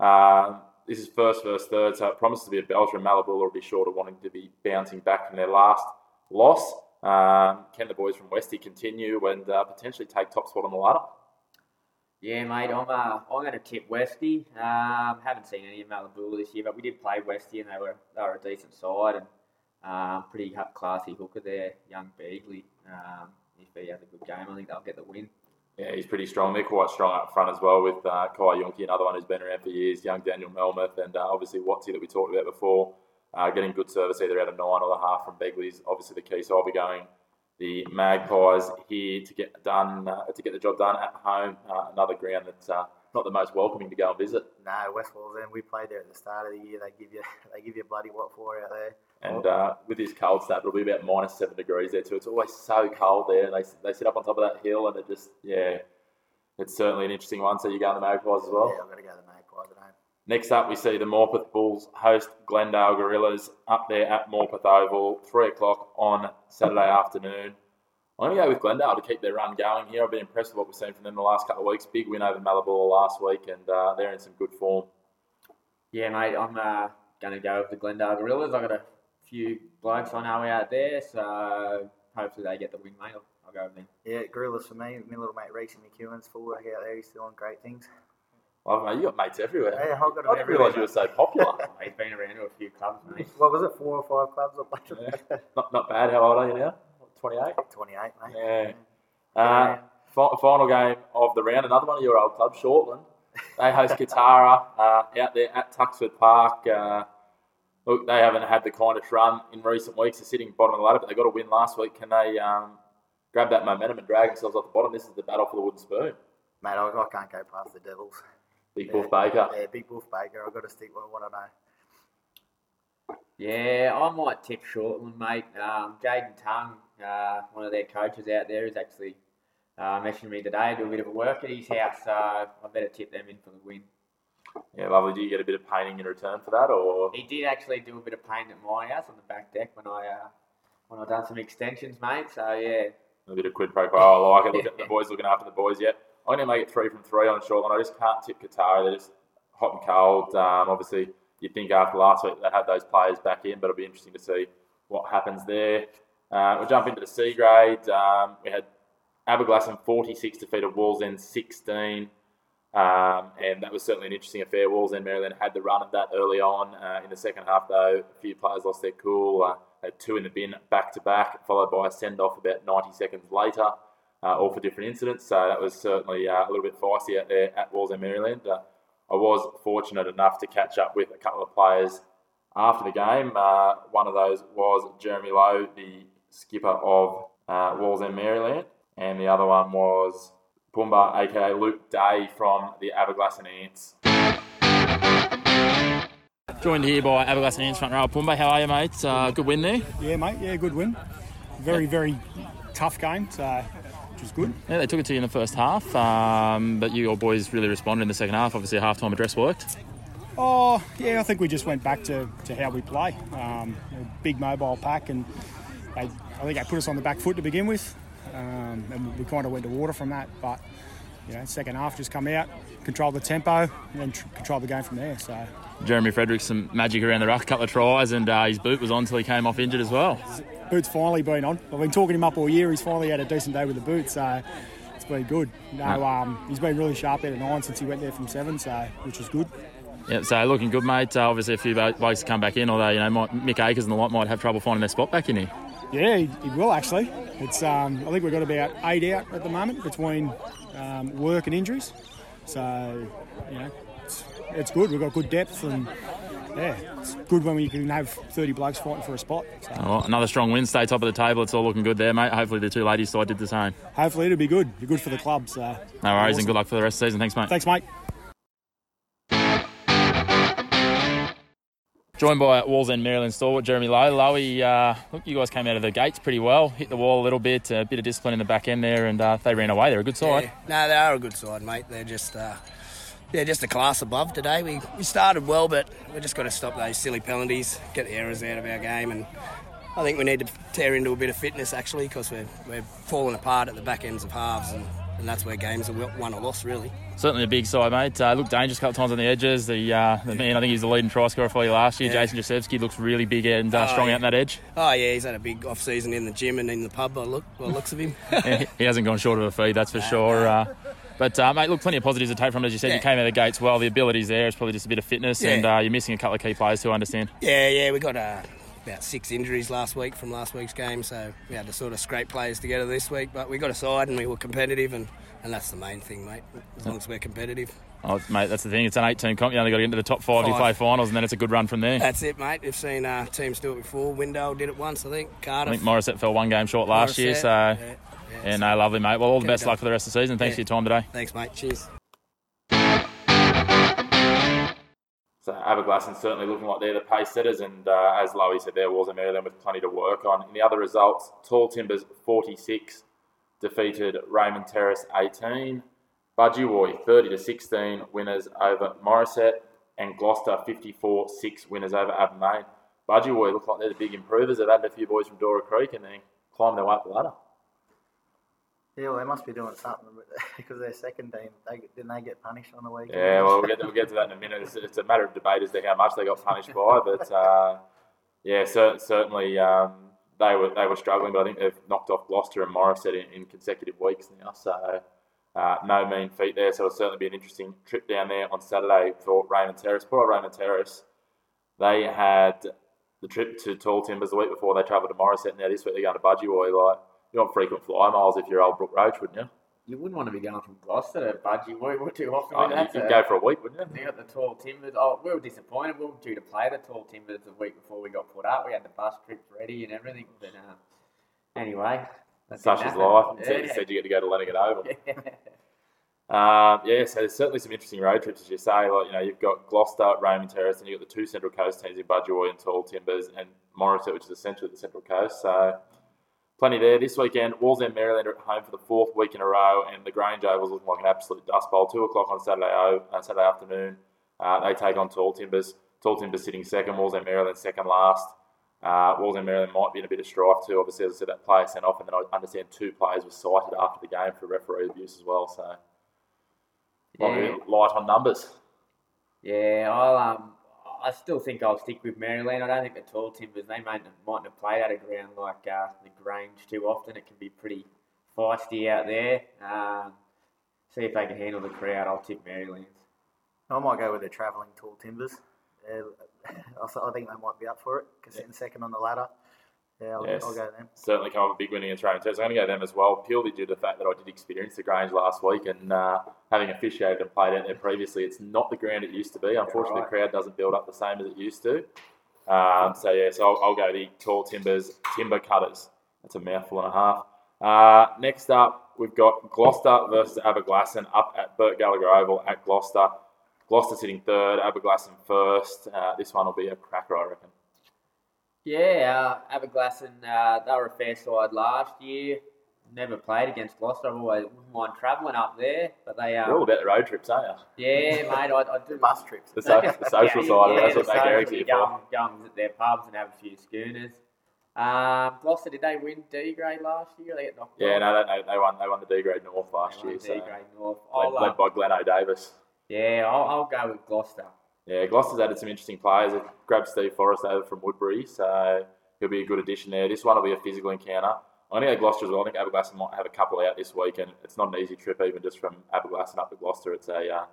Um, this is first versus third, so it promises to be a belter. And Mallabula will be short of wanting to be bouncing back from their last loss. Um, can the boys from Westy continue and uh, potentially take top spot on the ladder?
Yeah, mate, I'm uh, I'm going to tip Westy. Um, haven't seen any of Mallabula this year, but we did play Westy, and they were they were a decent side and um, pretty classy hooker there, young Beagley. Um, if he has a good game, I think they'll get the win.
Yeah, he's pretty strong. They're quite strong up front as well with uh, Kai Yonke, another one who's been around for years, young Daniel Melmoth, and uh, obviously Watsy that we talked about before, uh, getting good service either out of nine or the half from Begley's obviously the key. So I'll be going the Magpies here to get done uh, to get the job done at home. Uh, another ground that's uh, not the most welcoming to go and visit.
No, West Wallsend. We played there at the start of the year. They give you they give you bloody what for out there.
And uh, with this cold snap, it'll be about minus seven degrees there too. It's always so cold there, and they, they sit up on top of that hill, and it just yeah, it's certainly an interesting one. So you go on the Magpies as well.
Yeah, I've got to go the Magpies at home.
Next up, we see the Morpeth Bulls host Glendale Gorillas up there at Morpeth Oval, three o'clock on Saturday afternoon. I'm going to go with Glendale to keep their run going here. I've been impressed with what we've seen from them the last couple of weeks. Big win over Mallabula last week, and uh, they're in some good form.
Yeah, mate, I'm uh, going to go with the Glendale Gorillas. I've got a few blokes I know out there, so hopefully they get the win, mate. I'll, I'll go with them.
Yeah, Gorillas for me. My little mate Reese McEwen's full work out there. He's doing great things.
Oh, mate, you got mates everywhere.
Yeah, I've got
I didn't realise you were so popular.
He's been around to a few clubs, mate.
What was it? Four or five clubs played
Yeah. not, not bad. How old are you now? 28?
28, mate.
Yeah. Uh, fi- final game of the round, another one of your old clubs, Shortland. They host Katara uh, out there at Tuxford Park. Uh, look, they haven't had the kindest run in recent weeks. They're sitting bottom of the ladder, but they got a win last week. Can they um, grab that momentum and drag themselves off the bottom? This is the battle for the wooden spoon.
Mate, I, I can't go past the Devils.
Big
Yeah.
Wolf Baker.
Yeah, Big Wolf Baker. I've got to stick with what I know.
Yeah, I might tip Shortland, mate. Um, Jaden Tung, uh, one of their coaches out there, is actually uh, messaging me today, do a bit of a work at his house, so I better tip them in for the win.
Yeah, lovely. Do you get a bit of painting in return for that, or
He did actually do a bit of painting at my house on the back deck when I uh, when I done some extensions, mate. So yeah,
a bit of quid pro quo? I like it. Look at the boys looking after the boys yet. I'm going to make it three from three on Shortland. I just can't tip Qatar. They're just hot and cold. Um, obviously, you'd think after last week they had those players back in, but it'll be interesting to see what happens there. Uh, we'll jump into the C grade. Um, we had Aberglasslyn 46 defeated Wallsend 16. Um, and that was certainly an interesting affair. Wallsend Maryland had the run of that early on. Uh, in the second half, though, a few players lost their cool. Uh, had two in the bin back to back, followed by a send off about 90 seconds later, uh, all for different incidents. So that was certainly uh, a little bit feisty out there at Wallsend Maryland. Uh, I was fortunate enough to catch up with a couple of players after the game. Uh, one of those was Jeremy Lowe, the skipper of uh, Wallsend Maryland, and the other one was Pumba, aka Luke Day from the Aberglasslyn Ants.
Joined here by Aberglasslyn Ants front row Pumba. How are you, mate? Uh, good win there.
Yeah, mate. Yeah, good win. Very, very tough game, so which was good.
Yeah, they took it to you in the first half, um, but you your boys really responded in the second half. Obviously, a half-time address worked.
Oh, yeah, I think we just went back to, to how we play. Um, a big mobile pack, and they, I think they put us on the back foot to begin with, um, and we kind of went to water from that. But you know, second half just come out, control the tempo, and then tr- control the game from there. So
Jeremy Fredericks, some magic around the ruck, a couple of tries, and uh, his boot was on until he came off injured as well.
boot's finally been on. I've been talking him up all year. He's finally had a decent day with the boot, so it's been good. No, um, he's been really sharp out of nine since he went there from seven, so which is good.
Yeah, so looking good, mate. Uh, obviously, a few blokes to come back in, although you know might, Mick Akers and the lot might have trouble finding their spot back in here.
Yeah, he, he will actually. It's um, I think we've got about eight out at the moment between um, work and injuries. So you know, it's, it's good. We've got good depth and yeah, it's good when we can have 30 blokes fighting for a spot. So
Oh, another strong win, stay top of the table. It's all looking good there, mate. Hopefully, the two ladies side did the same.
hopefully it'll be good. You're good for the club. So
No worries,
Awesome.
and good luck for the rest of the season. Thanks, mate.
thanks, mate.
Joined by Walls Wallsend Maryland stalwart Jeremy Lowe. Lowy, uh, look, you guys came out of the gates pretty well, hit the wall a little bit, a bit of discipline in the back end there, and uh, they ran away. They're a good side.
Yeah. No, they are a good side, mate. They're just, uh, yeah, just a class above today. We, we started well, but we just got to stop those silly penalties, get the errors out of our game, and I think we need to tear into a bit of fitness actually because we're we're falling apart at the back ends of halves, and, and that's where games are won or lost really.
Certainly a big side, mate. Uh, looked dangerous a couple of times on the edges. The, uh, the man, I think he's the leading try scorer for you last year.
Yeah.
Jason Josevsky looks really big and uh,
Oh,
strong
yeah.
out in that edge.
Oh yeah, he's had a big off season in the gym and in the pub. By look, by the looks of him.
he he hasn't gone short of a feed, that's for sure. Uh, but uh, mate, look, plenty of positives to take from it. As you said, you came out of the gates well. The ability's there. It's probably just a bit of fitness,
Yeah.
and uh, you're missing a couple of key players to understand.
Yeah, yeah, we got uh, about six injuries last week from last week's game, so we had to sort of scrape players together this week. But we got a side and we were competitive, and, and that's the main thing, mate. As long as we're competitive.
Oh, mate, that's the thing. It's an eight-team comp. You only got to get into the top five. You play finals, and then it's a good run from there.
That's it, mate. We've seen uh, teams do it before. Window did it once, I think. Cardiff.
I think Morisset fell one game short last year, so
yeah,
yeah,
yeah,
no, lovely, mate. Well, all the best luck for the rest of the season. Thanks
Yeah.
for your time today.
Thanks, mate. Cheers.
So Aberglasslyn certainly looking like they're the pace setters, and uh, as Lowy said, there was a Maryland with plenty to work on. In the other results, Tall Timbers 46 defeated Raymond Terrace 18, Budgewoi 30 to 16 winners over Morisset, and Gloucester 54 6 winners over Abermain. Budgewoi look like they're the big improvers. They've added a few boys from Dora Creek and they climbed their way up the ladder.
Yeah, well, they must be doing something because their second team, they, didn't they get punished on the weekend?
Yeah, well, we'll get, to, we'll get to that in a minute. It's, it's a matter of debate as to how much they got punished by, but uh, yeah, cer- certainly um, they were they were struggling. But I think they've knocked off Gloucester and Morisset in, in consecutive weeks now, so uh, no mean feat there. So it'll certainly be an interesting trip down there on Saturday for Raymond Terrace. Poor Raymond Terrace, they had the trip to Tall Timbers the week before they travelled to Morisset. Now this week they're going to Budgewoi. Like you want frequent fly miles if you're old Brook Roach, wouldn't you?
You wouldn't want to be going from Gloucester to Budgie. What, what too often?
Oh, you could go for a week, wouldn't you?
They got the tall timbers. Oh, we were disappointed. We were due to play the tall timbers the week before we got put up. We had the bus trips ready and everything. But uh, anyway,
Such is life.
Yeah.
Said, said you get to go to Lenaghan Oval. Um, yeah, so there's certainly some interesting road trips, as you say. Like you know, you've got Gloucester, Raymond Terrace, and you've got the two Central Coast teams in Budgewoi and Tall Timbers, and Morisset, which is essentially the Central Coast. So plenty there this weekend. Walls Wallsend Maryland are at home for the fourth week in a row, and the Grange Oval's looking like an absolute dust bowl. Two o'clock on Saturday, uh, Saturday afternoon. Uh, they take on Tall Timbers. Tall Timbers sitting second. Walls Wallsend Maryland second last. Uh, Wallsend Maryland might be in a bit of strife too. Obviously, as I said, that player sent off, and then I understand two players were cited after the game for referee abuse as well. So might be
Yeah.
light on numbers.
Yeah, I'll um, I still think I'll stick with Maryland. I don't think the tall timbers they might mightn't have played at a ground like uh, the Grange too often. It can be pretty feisty out there. Um, see if they can handle the crowd. I'll tip Maryland.
I might go with the travelling tall timbers. Yeah, I think they might be up for it. Cause sitting second on the ladder. Yeah, I'll,
Yes.
I'll go them.
certainly come up with a big win against Raymond Terrace. I'm going to go them as well, purely due to the fact that I did experience the Grange last week and uh, having officiated and played out there previously, it's not the ground it used to be. Unfortunately, the crowd doesn't build up the same as it used to. Um, so, yeah, so I'll, I'll go the tall timbers, timber cutters. That's a mouthful and a half. Uh, next up, we've got Gloucester versus Aberglasslyn up at Burt Gallagher Oval at Gloucester. Gloucester sitting third, Aberglasslyn first. Uh, this one will be a cracker, I reckon.
Yeah, uh, Aberglasslyn, uh, they were a fair side last year. Never played against Gloucester. I've always wouldn't mind travelling up there, but they
You're all
um,
about the road trips, aren't you?
yeah, mate, I, I do
Bus trips.
The, so, the social side of it, that's what
the
Matt Garrick's
social,
here
go,
for.
and- go and visit their pubs and have a few schooners. Um, Gloucester, did they win D grade last year? They get knocked
Yeah,
off?
no, they, they won. They won the D grade North last
They won
year,
D
so
grade North.
led, led
um,
by Glenn O'Davis.
yeah, I'll, I'll go with Gloucester.
Yeah, Gloucester's added some interesting players. They grabbed Steve Forrest over from Woodberry, so he'll be a good addition there. This one will be a physical encounter. I'm going to go Gloucester as well. I think Aberglasslyn might have a couple out this week, and it's not an easy trip even just from Aberglasslyn up to Gloucester. It's a uh,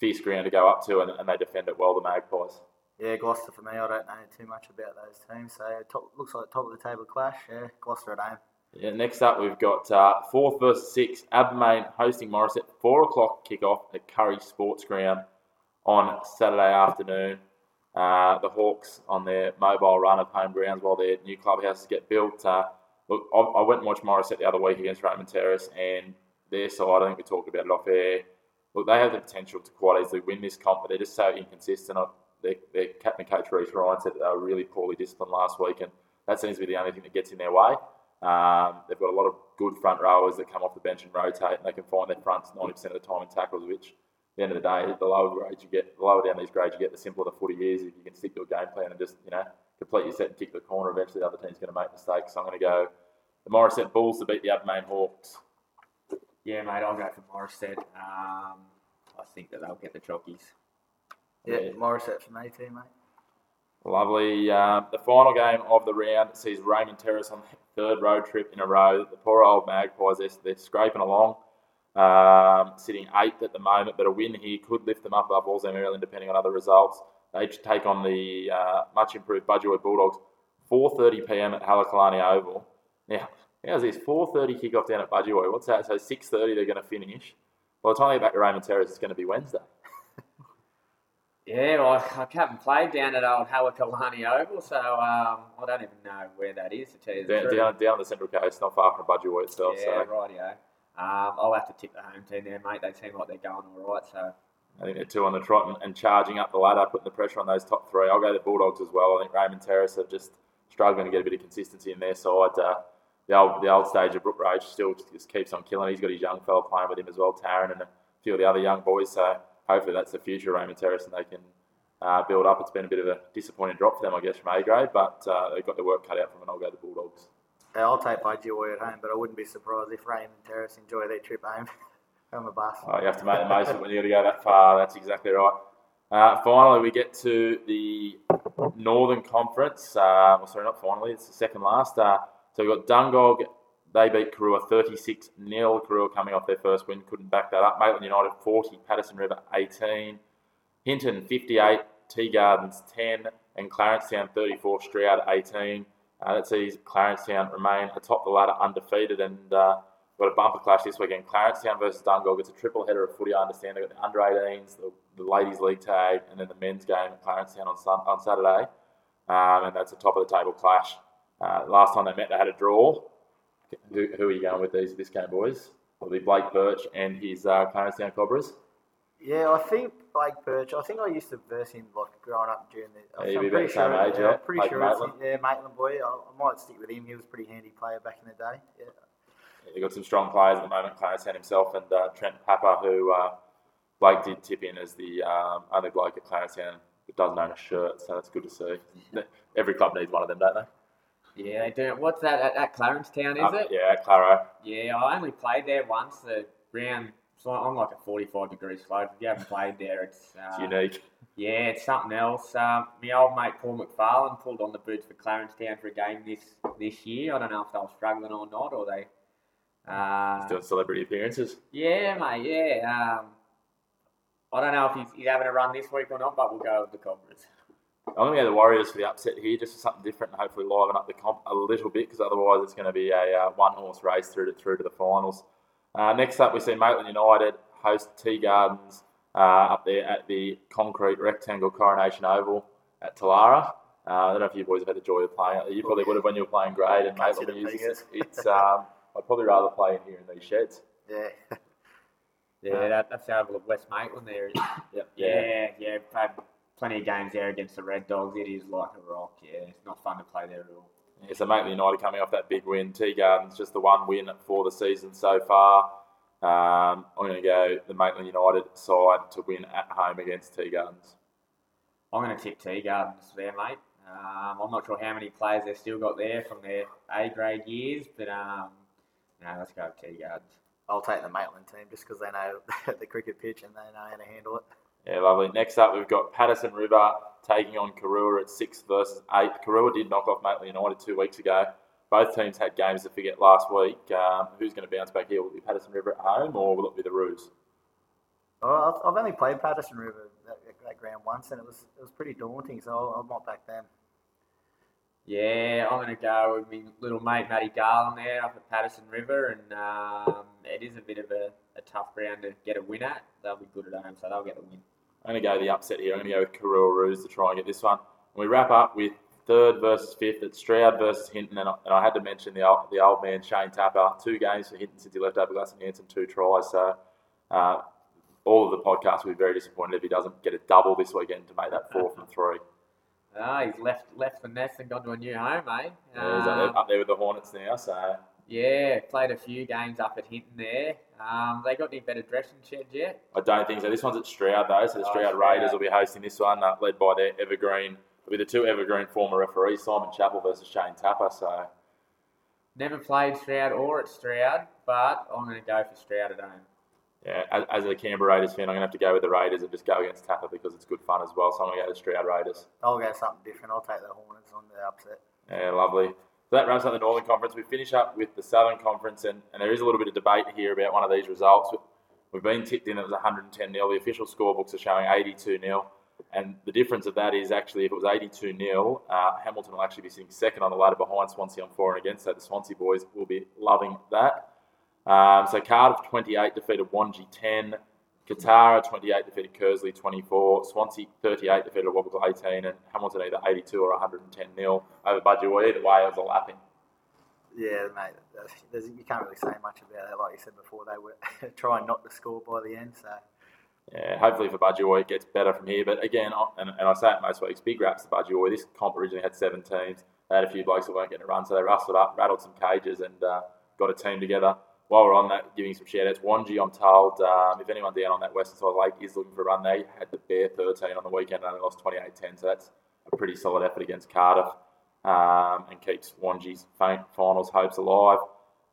fierce ground to go up to, and, and they defend it well, the Magpies.
Yeah, Gloucester for me. I don't know too much about those teams. So top, looks like top of the table clash. Yeah, Gloucester at home.
Yeah, next up, we've got uh, fourth versus sixth. Abermain hosting Morris at 4 o'clock kickoff at Kurri Sports Ground on Saturday afternoon. Uh, the Hawks on their mobile run of home grounds while their new clubhouses get built. Uh, look, I, I went and watched Morris the other week against Raymond Terrace, and their side, I think we talked about it off air. Look, they have the potential to quite easily win this comp, but they're just so inconsistent. Uh, Their, their captain coach Reece Ryan said that they were really poorly disciplined last week, and that seems to be the only thing that gets in their way. Um, they've got a lot of good front rowers that come off the bench and rotate, and they can find their fronts 90% of the time in tackles, which the end of the day, the lower grades you get, the lower down these grades you get, the simpler the footy is. If you can stick to a game plan and just, you know, complete your set and kick the corner, eventually the other team's going to make mistakes. So I'm going to go the Morisset Bulls to beat the Abermain Hawks.
Yeah, mate, I'll go for Morisset. Um, I think that they'll get the jockeys.
Yeah,
Yeah.
Morisset for me too, mate.
Lovely. Um, the final game of the round sees Raymond Terrace on the third road trip in a row. The poor old Magpies, they're, they're scraping along, um, sitting eighth at the moment, but a win here could lift them up above Wallsend Maryland depending on other results. They take on the uh, much improved Budgewoi Bulldogs, 4.30 p.m. at Halekulani Oval. Now, how's this? 4.30 kickoff down at Budgewoi. What's that? So 6.30 they're going to finish. By the time they get back to Raymond Terrace, it's going to be Wednesday.
Yeah, well, I haven't played down at old Halekulani Oval, so um, I don't even know where that is to tell you the
Down,
truth.
down, down the Central Coast, not far from Budgewoi itself.
yeah,
so.
rightio. Um, I'll have to tip the home team there, mate. They seem like they're going all right, so
I think they're two on the trot and, and charging up the ladder, putting the pressure on those top three. I'll go the Bulldogs as well. I think Raymond Terrace are just struggling to get a bit of consistency in their side. Uh, the old the old stage of Brook Rage still just keeps on killing. He's got his young fella playing with him as well, Taryn, and a few of the other young boys. So hopefully that's the future of Raymond Terrace and they can uh, build up. It's been a bit of a disappointing drop for them, I guess, from A grade, but uh, they've got their work cut out for them, and I'll go the Bulldogs.
I'll take Budgewoi at home, but I wouldn't be surprised if Raymond Terrace enjoy their trip home on the bus.
Oh, you have to make the most of it when you've got to go that far. That's exactly right. Uh, finally, we get to the Northern Conference. Uh, well, sorry, not finally, it's the second last. Uh, so we've got Dungog. They beat Karuah 36 0. Karuah coming off their first win, couldn't back that up. Maitland United 40, Paterson River 18, Hinton 58, Tea Gardens 10, and Clarencetown 34, Stroud 18. Uh, that sees Clarencetown remain atop the ladder undefeated and uh, got a bumper clash this weekend. Clarencetown versus Dungog. It's a triple header of footy. I understand they've got the under 18s, the, the ladies' league tag, and then the men's game at Clarencetown on, sun, on Saturday. Um, and that's a top of the table clash. Uh, last time they met, they had a draw. Who, who are you going with these this game, boys? It'll be Blake Birch and his uh, Clarencetown Cobras.
Yeah, I think Blake Birch. I think I used to verse him like growing up during the.
Yeah,
I'm
you'd be
pretty
about the same
sure,
age,
yeah,
yeah,
I'm pretty
like
sure it's
Maitland.
yeah, Maitland boy. I, I might stick with him. He was a pretty handy player back in the day. Yeah.
They've got some strong players at the moment. Clarencetown himself and uh, Trent Papa, who uh, Blake did tip in as the um, only bloke at Clarencetown that doesn't own a shirt, so that's good to see. Every club needs one of them, don't they?
yeah, they do. What's that at, at Clarencetown? Is
Up-
it?
Yeah, Claro.
Yeah, I only played there once. The round so I'm like a 45 degree slope. If you haven't played there, it's, uh,
It's unique.
Yeah, it's something else. Um, my old mate Paul McFarlane pulled on the boots for Clarence Clarencetown for a game this this year. I don't know if they were struggling or not, or they Uh,
He's doing celebrity appearances.
yeah, mate. Yeah. Um, I don't know if he's, he's having a run this week or not, but we'll go with the Cobras.
I'm going to go the Warriors for the upset here, just for something different and hopefully liven up the comp a little bit, because otherwise it's going to be a uh, one horse race through to through to the finals. Uh, next up, we see Maitland United host Tea Gardens uh, up there at the concrete rectangle Coronation Oval at Telarah. Uh, I don't know if you boys have had the joy of playing it. You probably would have when you were playing grade and
Can't
Maitland
see
uses it. It's um, I'd probably rather play in here in these sheds.
Yeah.
Yeah, that, that's the Oval of West Maitland there.
Yep.
Yeah, yeah. Played plenty of games there against the Red Dogs. It is like a rock. Yeah, it's not fun to play there at all.
Yeah, so Maitland United coming off that big win. Tea Gardens just the one win for the season so far. Um, I'm going to go the Maitland United side to win at home against Tea Gardens.
I'm going to tip Tea Gardens there, mate. Um, I'm not sure how many players they've still got there from their A grade years, but um, no, let's go with Tea Gardens.
I'll take the Maitland team just because they know the cricket pitch and they know how to handle it.
Yeah, lovely. Next up, we've got Paterson River taking on Karuah at six versus eight. Karuah did knock off Maitland United two weeks ago. Both teams had games to forget last week. Um, who's going to bounce back here? Will it be Paterson River at home or will it be the Roos?
Well, I've, I've only played Paterson River that, that ground once, and it was it was pretty daunting. So I'll, I'll not back them.
Yeah, I'm going to go with my little mate Matty Garland there up at Paterson River, and um, it is a bit of a, a tough ground to get a win at. They'll be good at home, so they'll get the win.
I'm going to go the upset here. I'm going to go with Karuah Roos to try and get this one. And we wrap up with third versus fifth. It's Stroud versus Hinton. And I, and I had to mention the old, the old man, Shane Tapper. Two games for Hinton since he left Aberglass and Hanson, two tries. So uh, all of the podcasts will be very disappointed if he doesn't get a double this weekend to make that four from three.
Ah, he's left left the nest and gone to a new home, eh?
Yeah, he's up,
Um,
there, up there with the Hornets now. So
Yeah, played a few games up at Hinton there. Um, they got any better dressing sheds yet?
I don't think so. This one's at Stroud though. So the
Oh,
Stroud
Stroud.
Raiders will be hosting this one, uh, led by their Evergreen. It'll be the two Evergreen former referees, Simon Chappell versus Shane Tapper. So
Never played Stroud or at Stroud, but I'm going to go for Stroud at home.
Yeah, as, as a Canberra Raiders fan, I'm going to have to go with the Raiders and just go against Tapper because it's good fun as well. So I'm going to go to Stroud Raiders.
I'll go something different. I'll take the Hornets on the upset.
Yeah, lovely. So that wraps up the Northern Conference. We finish up with the Southern Conference, and, and there is a little bit of debate here about one of these results. We've been tipped in it was 110 0. The official scorebooks are showing 82 0. And the difference of that is actually if it was 82 0, uh, Hamilton will actually be sitting second on the ladder behind Swansea on four and against. So the Swansea boys will be loving that. Um, so Cardiff 28 defeated Wangi 10. Kotara 28 defeated Kearsley 24. Swansea 38 defeated Wobble 18. And Hamilton either 82 or 110 nil over Budgie. Either way, it was a lapping.
Yeah, mate. There's, you can't really say much about it. Like you said before, they were trying not to score by the end. So
Yeah, hopefully for Budgie it gets better from here. But again, and, and I say it most weeks, big raps to Budgie This comp originally had seven teams. They had a few blokes that weren't getting a run, so they rustled up, rattled some cages, and uh, got a team together. While we're on that, giving some shout outs, Wangi, I'm told, um, if anyone down on that western side of the lake is looking for a run, they had the bare 13 on the weekend and only lost 28 10. So that's a pretty solid effort against Cardiff um, and keeps Wangi's fin- finals hopes alive.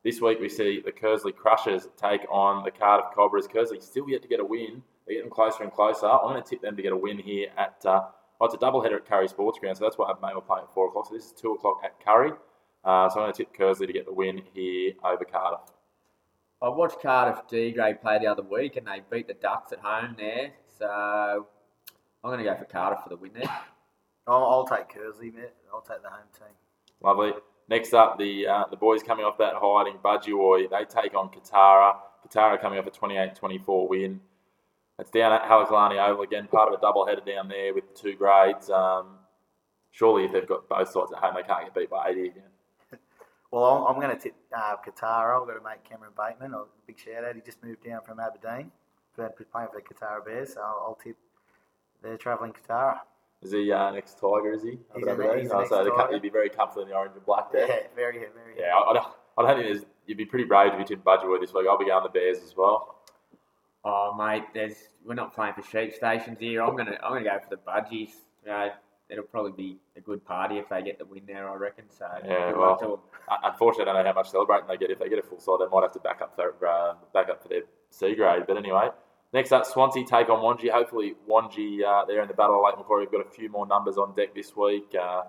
This week we see the Kearsley Crushers take on the Cardiff Cobras. Kearsley still yet to get a win. They're getting closer and closer. I'm going to tip them to get a win here at. Uh, oh, it's a double header at Kurri Sports Ground, so that's why May we're playing at four o'clock. So this is two o'clock at Kurri. Uh, so I'm going to tip Kearsley to get the win here over Cardiff.
I watched Cardiff D grade play the other week and they beat the Ducks at home there. So I'm going to go for Cardiff for the win there.
I'll, I'll take Kearsley, mate. I'll take the home team.
Lovely. Next up, the uh, the boys coming off that hiding, Budgie they take on Kotara. Kotara coming off a 28-24 win. It's down at Halekulani Oval again, part of a double header down there with the two grades. Um, surely, if they've got both sides at home, they can't get beat by 80 again.
Well, I'm, I'm going to tip uh, Qatar. I've got to make Cameron Bateman. A big shout out. He just moved down from Aberdeen. Been playing for the Qatar Bears, so I'll, I'll tip they're travelling Qatar.
Is he uh, next Tiger? Is he?
He's
Up
the he's
Oh,
next
so the,
Tiger.
you'd be very comfortable in the orange and black there.
Yeah, very, very.
Yeah, I, I don't, I don't think there's, you'd be pretty brave to be tipped Budgie this week. I'll be going the Bears as well.
Oh mate, there's we're not playing for sheep stations here. I'm gonna I'm gonna go for the budgies. Uh, it'll probably be a good party if they get the win there. I reckon. So
Yeah, well,
luck to 'em.
Un- Unfortunately, I don't know how much celebrating they get. If they get a full side, they might have to back up for uh, back up for their C grade. But anyway, next up, Swansea take on Wangi. Hopefully, Wangi uh, there in the battle of Lake Macquarie. We've got a few more numbers on deck this week. Uh,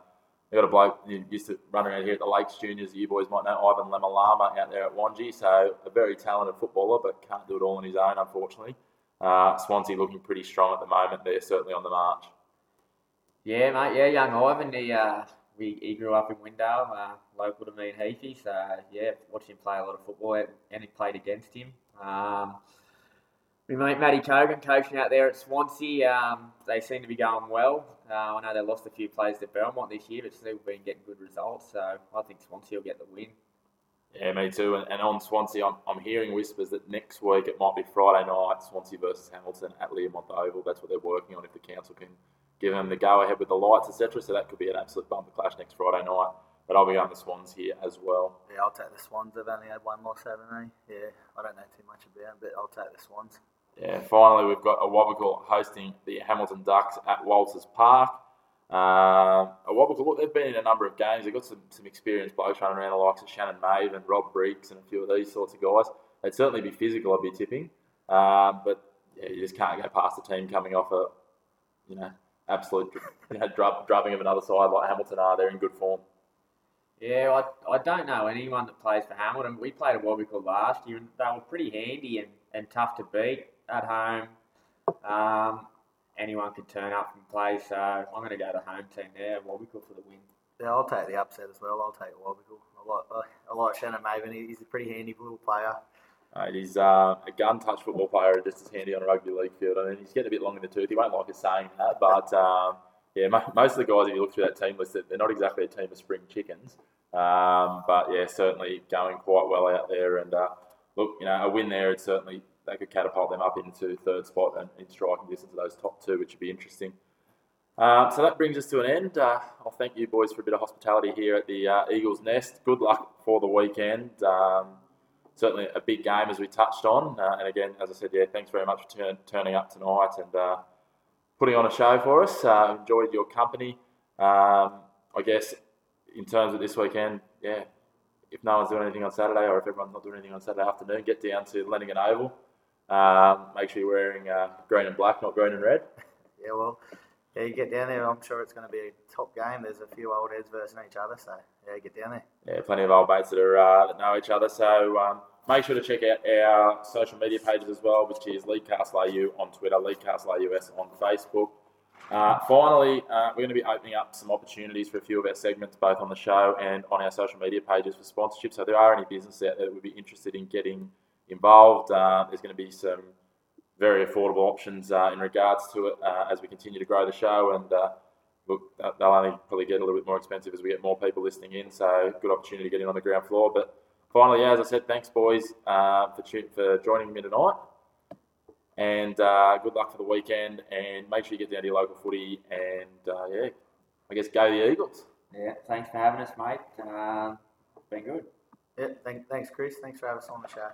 they got a bloke who used to run around here at the Lakes Juniors. You boys might know Ivan Lemalama out there at Wangi. So a very talented footballer, but can't do it all on his own, unfortunately. Uh, Swansea looking pretty strong at the moment. They're certainly on the march.
Yeah, mate. Yeah, young Ivan. He uh, we, he grew up in Windale, uh, local to me and Heathy. So yeah, watched him play a lot of football, and he played against him. Um, we mate Matty Cogan coaching out there at Swansea. Um, they seem to be going well. Uh, I know they lost a few players to Belmont this year, but still been getting good results. So I think Swansea will get the win.
Yeah, me too. And, and on Swansea, I'm, I'm hearing whispers that next week it might be Friday night, Swansea versus Hamilton at Learmonth Oval. That's what they're working on if the council can give them the go ahead with the lights, etc. So that could be an absolute bumper clash next Friday night. But I'll be going the Swans here as well.
Yeah, I'll take the Swans. They've only had one loss, haven't they? Yeah, I don't know too much about them, but I'll take the Swans.
Yeah, finally, we've got a Awabakal hosting the Hamilton Ducks at Walters Park. Um, Awabakal, look, they've been in a number of games. They've got some, some experienced blokes running around the likes of Shannon Mave and Rob Briggs and a few of these sorts of guys. They'd certainly be physical, I'd be tipping. Um, but yeah, you just can't go past the team coming off a, you know, absolute you know, drub, drubbing of another side like Hamilton are. They're in good form.
Yeah, I, I don't know anyone that plays for Hamilton. We played a Wobbical last year, and they were pretty handy and, and tough to beat at home. Um, anyone could turn up and play, so I'm going to go to home team there, Wobbical for the win.
Yeah, I'll take the upset as well. I'll take Wobbical. I like, I like Shannon Maven. He's a pretty handy little player.
Uh, he's uh, a gun touch football player, just as handy on a rugby league field. I mean, he's getting a bit long in the tooth. He won't like us saying that, but um, yeah, most of the guys, if you look through that team list, they're not exactly a team of spring chickens. Um, but yeah, certainly going quite well out there. And uh, look, you know, a win there, it certainly they could catapult them up into third spot and in striking distance of those top two, which would be interesting. Uh, so that brings us to an end. Uh, I'll thank you boys for a bit of hospitality here at the uh, Eagles Nest. Good luck for the weekend. Um, certainly a big game as we touched on. Uh, and again, as I said, yeah, thanks very much for turn, turning up tonight and uh, putting on a show for us. Uh, enjoyed your company. Um, I guess in terms of this weekend, yeah, if no one's doing anything on Saturday or if everyone's not doing anything on Saturday afternoon, get down to Lenaghan Oval. Um, make sure you're wearing uh, green and black, not green and red.
Yeah, well, yeah, you get down there. I'm sure it's going to be a top game. There's a few old heads versus each other, so yeah, get down there.
Yeah, plenty of old mates that are uh, that know each other. So um, make sure to check out our social media pages as well, which is Leadcastle AU on Twitter, Leadcastle AUS on Facebook. Uh, finally, uh, we're going to be opening up some opportunities for a few of our segments, both on the show and on our social media pages for sponsorship. So, if there are any businesses out there that would be interested in getting involved, uh, there's going to be some very affordable options uh, in regards to it uh, as we continue to grow the show. And uh, look, they'll only probably get a little bit more expensive as we get more people listening in. So, good opportunity to get in on the ground floor. But finally, yeah, as I said, thanks, boys, for, for joining me tonight. And uh, good luck for the weekend. And make sure you get down to your local footy. And uh, yeah, I guess go the Eagles.
Yeah, thanks for having us, mate. Um, been good.
Yeah, thank, thanks, Chris. Thanks for having us on the show.